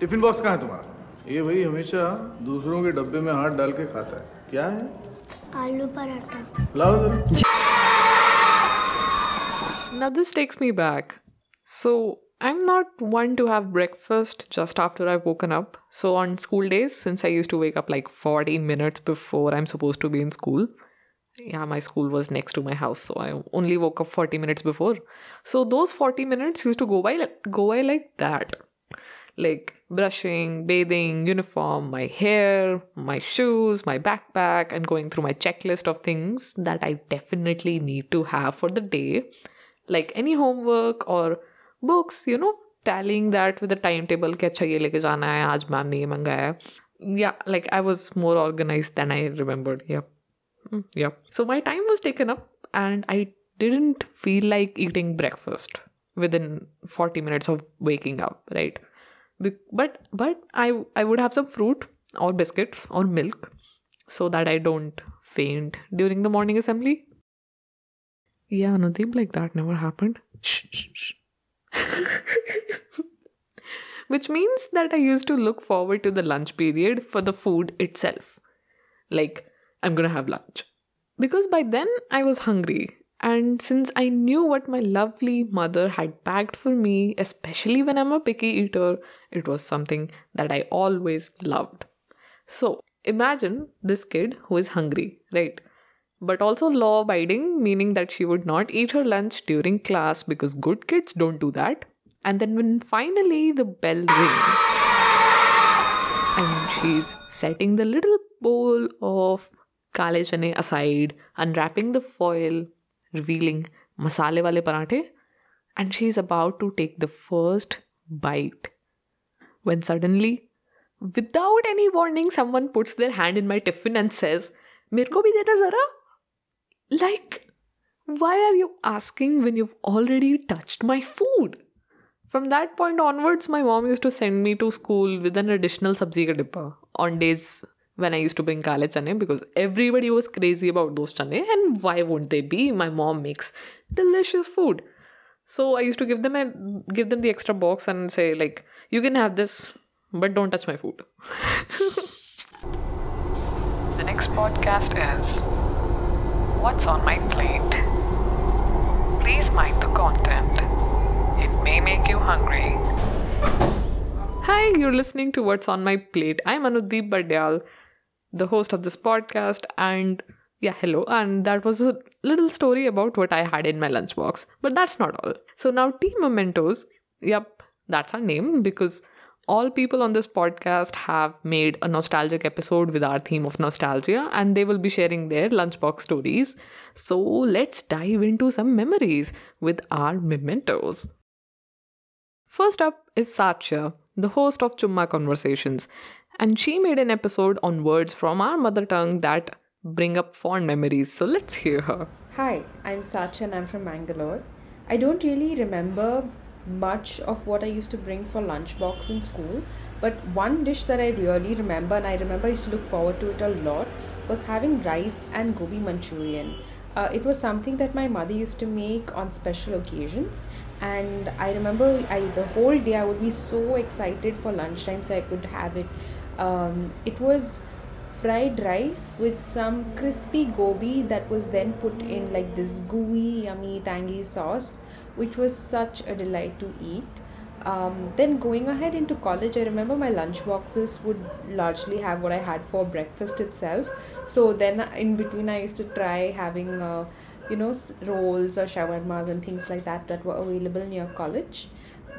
Tiffin box कहाँ है तुम्हारा ये भाई हमेशा दूसरों के डब्बे में हाथ डाल के खाता है क्या है आलू पराठा लाओ Now, this takes me back. So, I'm not one to have breakfast just after I've woken up. So, on school days, since I used to wake up like 14 minutes before I'm supposed to be in school, yeah, my school was next to my house, so I only woke up 40 minutes before. So, those 40 minutes used to go by, go by like that like brushing, bathing, uniform, my hair, my shoes, my backpack, and going through my checklist of things that I definitely need to have for the day like any homework or books, you know, tallying that with the timetable कि अच्छा ये लेके जाना है आज ma'am ने ये मंगाया है yeah like I was more organized than I remembered yep Mm, yep so my time was taken up and I didn't feel like eating breakfast within 40 minutes of waking up right Be- But but I I would have some fruit or biscuits or milk so that I don't faint during the morning assembly yeah, Nadeem, like that never happened. Shh, shh, shh. Which means that I used to look forward to the lunch period for the food itself. Like, I'm gonna have lunch. Because by then I was hungry. And since I knew what my lovely mother had packed for me, especially when I'm a picky eater, it was something that I always loved. So, imagine this kid who is hungry, right? but also law abiding, meaning that she would not eat her lunch during class because good kids don't do that. And then, when finally the bell rings and she's setting the little bowl of kale chane aside, unwrapping the foil, revealing masale wale parathe, and she's about to take the first bite when suddenly, without any warning, someone puts their hand in my tiffin and says, Mirko bhi dena zara? Like, why are you asking when you've already touched my food? From that point onwards, my mom used to send me to school with an additional sabzi ka on days when I used to bring kale chane because everybody was crazy about those chane and why won't they be? My mom makes delicious food. So I used to give them a, give them the extra box and say like, you can have this, but don't touch my food. the next podcast is What's on my plate? Please mind the content. It may make you hungry. Hi, you're listening to What's on My Plate. I'm Anudeep Bardyal, the host of this podcast, and yeah, hello. And that was a little story about what I had in my lunchbox. But that's not all. So now, Team Mementos, yep, that's our name because all people on this podcast have made a nostalgic episode with our theme of nostalgia and they will be sharing their lunchbox stories. So let's dive into some memories with our mementos. First up is Satshya, the host of Chumma Conversations, and she made an episode on words from our mother tongue that bring up fond memories. So let's hear her. Hi, I'm Satshya and I'm from Mangalore. I don't really remember much of what I used to bring for lunchbox in school, but one dish that I really remember and I remember I used to look forward to it a lot was having rice and gobi manchurian. Uh, it was something that my mother used to make on special occasions, and I remember I the whole day I would be so excited for lunchtime so I could have it. Um, it was fried rice with some crispy gobi that was then put in like this gooey, yummy, tangy sauce, which was such a delight to eat. Um, then going ahead into college, I remember my lunch boxes would largely have what I had for breakfast itself. So then in between, I used to try having, uh, you know, rolls or shawarmas and things like that that were available near college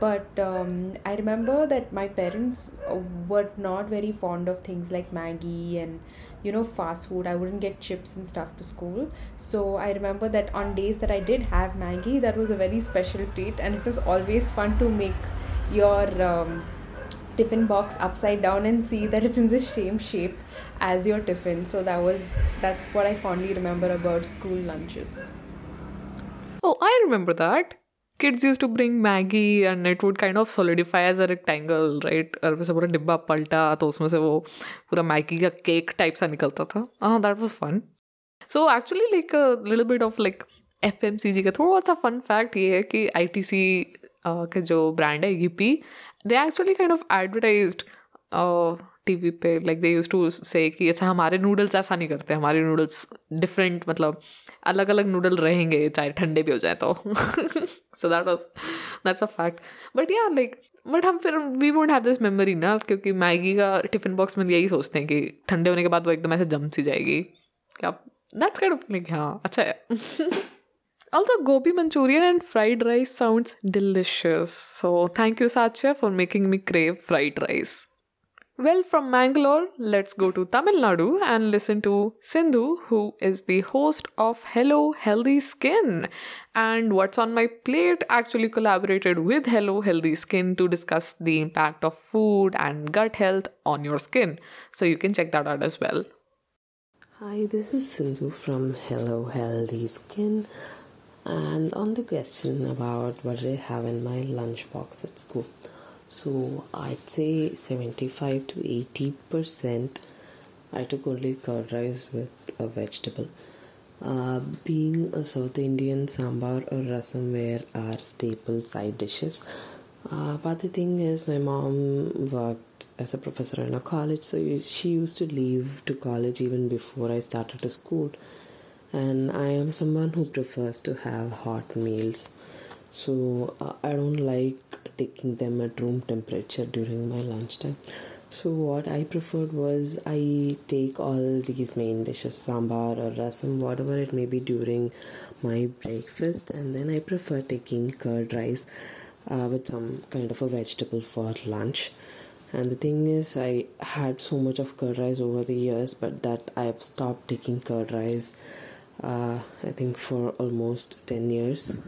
but um, I remember that my parents uh, were not very fond of things like Maggi and you know fast food. I wouldn't get chips and stuff to school. So I remember that on days that I did have Maggi, that was a very special treat, and it was always fun to make your um, tiffin box upside down and see that it's in the same shape as your tiffin. So that was that's what I fondly remember about school lunches. Oh, I remember that. Kids used to bring Maggie and it would kind of solidify as a rectangle, right? और वैसे पूरा डिब्बा पलटा तो उसमें से वो पूरा मैगी का केक टाइप सा निकलता था हाँ that was fun so actually like a little bit of like F M C G का थोड़ा सा फन फैक्ट ये है कि आई टी सी के जो ब्रांड है EP they actually kind of advertised uh, TV पे like they use to say कि अच्छा हमारे नूडल्स ऐसा नहीं करते हमारे नूडल्स डिफरेंट मतलब अलग अलग नूडल रहेंगे चाहे ठंडे भी हो जाए तो. So that was that's a fact but या लाइक बट हम फिर we won't have this memory ना क्योंकि मैगी का टिफ़िन बॉक्स में यही सोचते हैं कि ठंडे होने के बाद वो एकदम ऐसे जम सी जाएगी। क्या दैट्स काइंड ऑफ़ लाइक हाँ अच्छा है। Also, gobi Manchurian and fried rice sounds delicious. So, thank you, Satya, for making me crave fried rice. Well, from Mangalore, let's go to Tamil Nadu and listen to Sindhu, who is the host of Hello Healthy Skin. And What's on My Plate actually collaborated with Hello Healthy Skin to discuss the impact of food and gut health on your skin. So you can check that out as well. Hi, this is Sindhu from Hello Healthy Skin. And on the question about what I have in my lunchbox at school, so I'd say 75 to 80 percent I took only curd rice with a vegetable. Uh, being a South Indian, sambar or rasam were our staple side dishes. Uh, but the thing is, my mom worked as a professor in a college, so she used to leave to college even before I started to school and I am someone who prefers to have hot meals. So uh, I don't like taking them at room temperature during my lunchtime. So what I preferred was I take all these main dishes, sambar or rasam, whatever it may be during my breakfast, and then I prefer taking curd rice uh, with some kind of a vegetable for lunch. And the thing is, I had so much of curd rice over the years, but that I've stopped taking curd rice uh, I think for almost 10 years.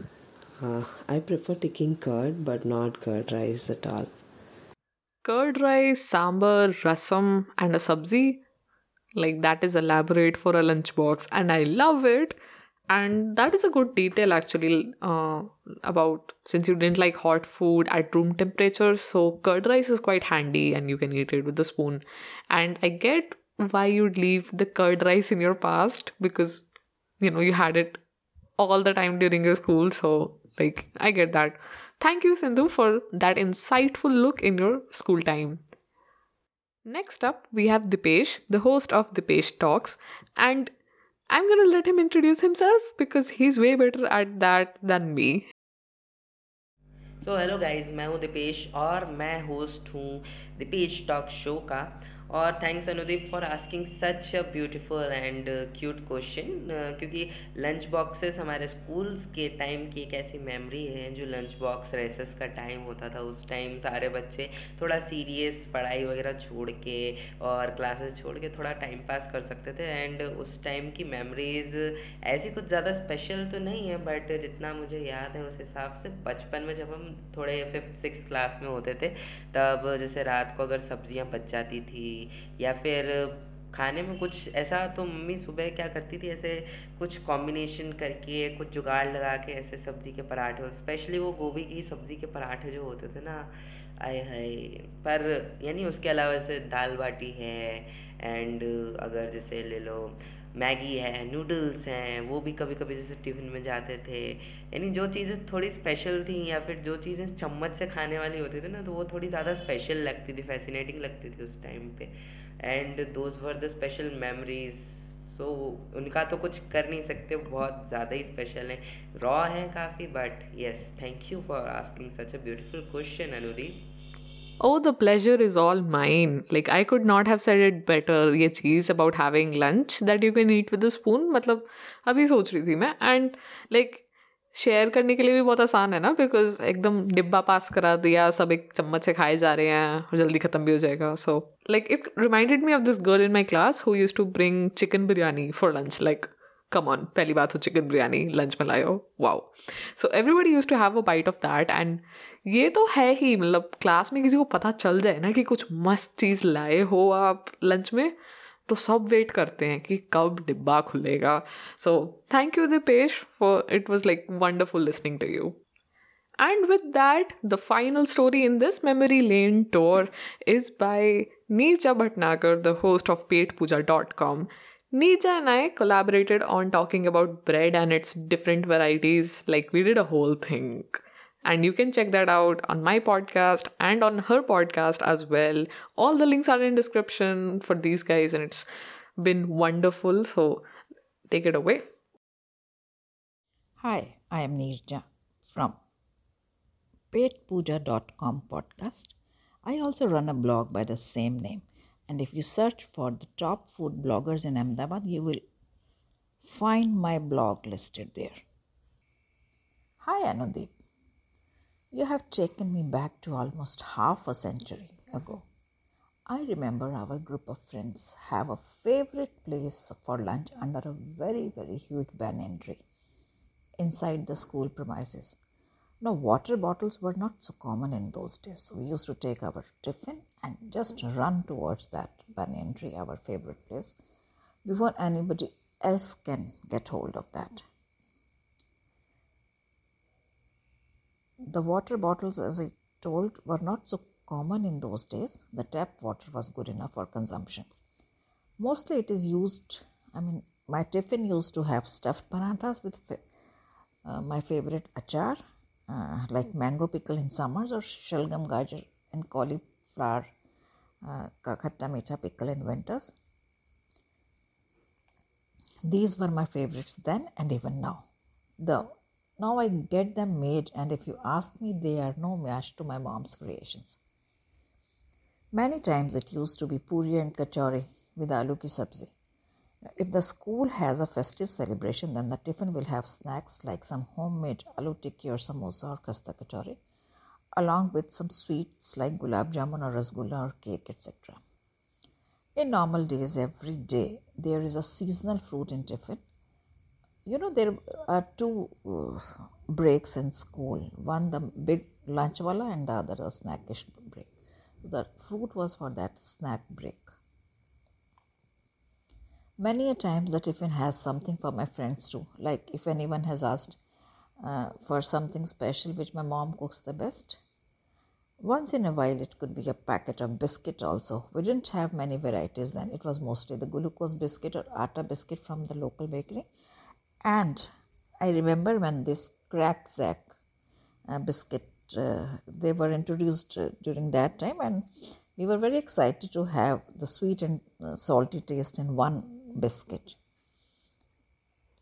Uh, I prefer taking curd, but not curd rice at all. Curd rice, sambar, rasam, and a sabzi. Like that is elaborate for a lunchbox, and I love it. And that is a good detail actually uh, about since you didn't like hot food at room temperature. So curd rice is quite handy, and you can eat it with a spoon. And I get why you'd leave the curd rice in your past because you know you had it all the time during your school so like i get that thank you sindhu for that insightful look in your school time next up we have dipesh the host of dipesh talks and i'm gonna let him introduce himself because he's way better at that than me तो hello guys मैं हूँ दीपेश और मैं host हूँ Dipesh talk show का और thanks Anudeep for asking such a beautiful and cute question क्योंकि lunch boxes हमारे स्कूल्स के टाइम की एक ऐसी मेमोरी है जो लंच बॉक्स रेसेस का टाइम होता था। उस टाइम सारे बच्चे थोड़ा सीरियस पढ़ाई वगैरह छोड़ के और क्लासेस छोड़ के थोड़ा टाइम पास कर सकते थे। एंड उस टाइम की मेमोरीज ऐसी कुछ ज़्यादा स्पेशल तो नहीं है बट जितना मुझे याद है उस हिसाब से बचपन में जब हम थोड़े फिफ्थ सिक्स क्लास में होते थे, तब जैसे रात को अगर सब्ज़ियाँ बच जाती थी या फिर खाने में कुछ ऐसा तो मम्मी सुबह क्या करती थी, ऐसे कुछ कॉम्बिनेशन करके, कुछ जुगाड़ लगा के, ऐसे सब्ज़ी के पराठे स्पेशली वो गोभी की सब्ज़ी के पराठे जो होते थे ना, आए हाय। पर यानी उसके अलावा जैसे दाल बाटी है एंड अगर जैसे ले लो मैगी है, नूडल्स हैं, वो भी कभी कभी जैसे टिफ़िन में जाते थे। यानी जो चीज़ें थोड़ी स्पेशल थी या फिर जो चीज़ें चम्मच से खाने वाली होती थी ना तो वो थोड़ी ज़्यादा स्पेशल लगती थी फैसिनेटिंग लगती थी उस टाइम पे। And those were the special memories so उनका तो कुछ कर नहीं सकते, बहुत ज़्यादा ही स्पेशल है। रॉ है काफ़ी but yes thank you for asking such a beautiful question Anudeep Oh, the pleasure is all mine. Like, I could not have said it better. ये चीज़ about having lunch that you can eat with a spoon. मतलब अभी सोच रही थी मैं and like share करने के लिए भी बहुत आसान है ना बिकॉज़ एकदम डिब्बा पास करा दिया सब एक चम्मच से खाए जा रहे हैं और जल्दी ख़त्म भी हो जाएगा so like it reminded me of this girl in my class who used to bring chicken biryani for lunch like come on पहली बात हो चिकन बिरयानी लंच में लाओ wow so everybody used to have a bite of that and ये तो है ही मतलब class में किसी को पता चल जाए ना कि कुछ मस्त चीज़ लाए हो आप लंच में तो सब वेट करते हैं कि कब डिब्बा खुलेगा। So thank you Dipesh for it was like wonderful listening to you and with that the final story in this memory lane tour is by Neerja Bhatnagar the host of Pet Pooja dot com Neerja and I collaborated on talking about bread and its different varieties like we did a whole think And you can check that out on my podcast and on her podcast as well. All the links are in description for these guys and it's been wonderful. So take it away. Hi, I am Neerja from petpuja.com podcast. I also run a blog by the same name. And if you search for the top food bloggers in Ahmedabad, you will find my blog listed there. Hi, Anudeep. You have taken me back to almost half a century ago. I remember our group of friends have a favorite place for lunch under a very, very huge banyan tree inside the school premises. Now, water bottles were not so common in those days. We used to take our tiffin and just run towards that banyan tree, our favorite place, before anybody else can get hold of that. The water bottles, as I told, were not so common in those days. The tap water was good enough for consumption. Mostly it is used, I mean, my tiffin used to have stuffed parathas with uh, my favorite achar uh, like mango pickle in summers or shalgam gajar and cauliflower uh, khatta meetha pickle in winters. These were my favorites then and even now. The now I get them made, and if you ask me, they are no match to my mom's creations. Many times it used to be puri and kachori with aloo ki sabzi. If the school has a festive celebration, then the tiffin will have snacks like some homemade aloo tikki or samosa or khasta kachori, along with some sweets like gulab jamun or rasgulla or cake, etc. In normal days, every day, there is a seasonal fruit in tiffin. You know, there are two uh, breaks in school one the big lunch wala and the other a snackish break. The fruit was for that snack break. Many a times the tiffin has something for my friends too. Like if anyone has asked uh, for something special which my mom cooks the best. Once in a while it could be a packet of biscuit also. We didn't have many varieties then. It was mostly the glucose biscuit or atta biscuit from the local bakery. And I remember when this Krackjack uh, biscuit uh, they were introduced uh, during that time and we were very excited to have the sweet and uh, salty taste in one biscuit.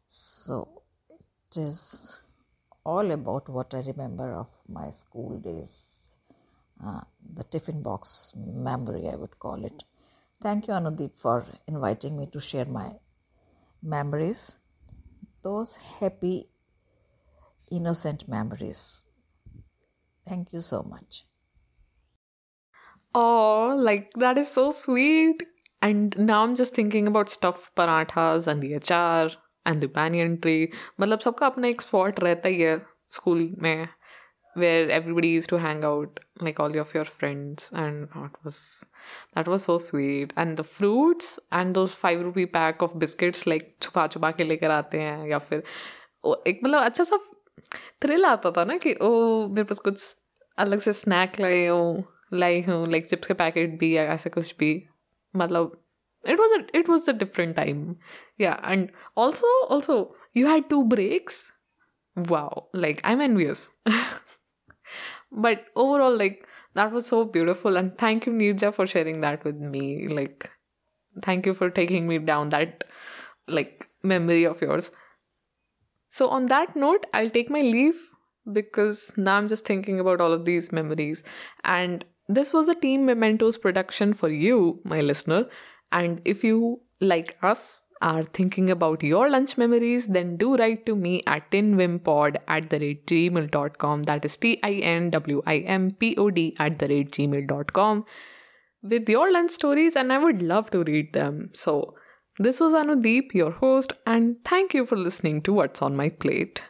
So it is all about what I remember of my school days, uh, the tiffin box memory, I would call it. Thank you, Anudeep, for inviting me to share my memories, those happy, innocent memories. Thank you so much. Oh, like that is so sweet. And now I'm just thinking about stuffed parathas and the achar and the banyan tree. मतलब सबका अपना एक spot रहता ही है school में where everybody used to hang out, like all of your friends, and that was that was so sweet. And the fruits and those five rupee pack of biscuits like छुपा छुपा के लेकर आते हैं या फिर एक मतलब अच्छा सा थ्रिल आता था ना कि ओ मेरे पास कुछ अलग से स्नैक लाए हूँ लाई हूँ लाइक चिप्स के पैकेट भी या ऐसे कुछ भी मतलब it was a it was a different time yeah and also also you had two breaks wow like i'm envious but overall like that was so beautiful. And thank you neerja for sharing that with me. Like thank you for taking me down that like memory of yours. So on that note i'll take my leave because now i'm just thinking about all of these memories. And this was a Team Mementos production for you, my listener. And if you, like us, are thinking about your lunch memories, then do write to me at tinwimpod at the rate gmail.com. That is T I N W I M P O D at the rate gmail.com with your lunch stories, and I would love to read them. So, this was Anudeep, your host, and thank you for listening to What's on My Plate.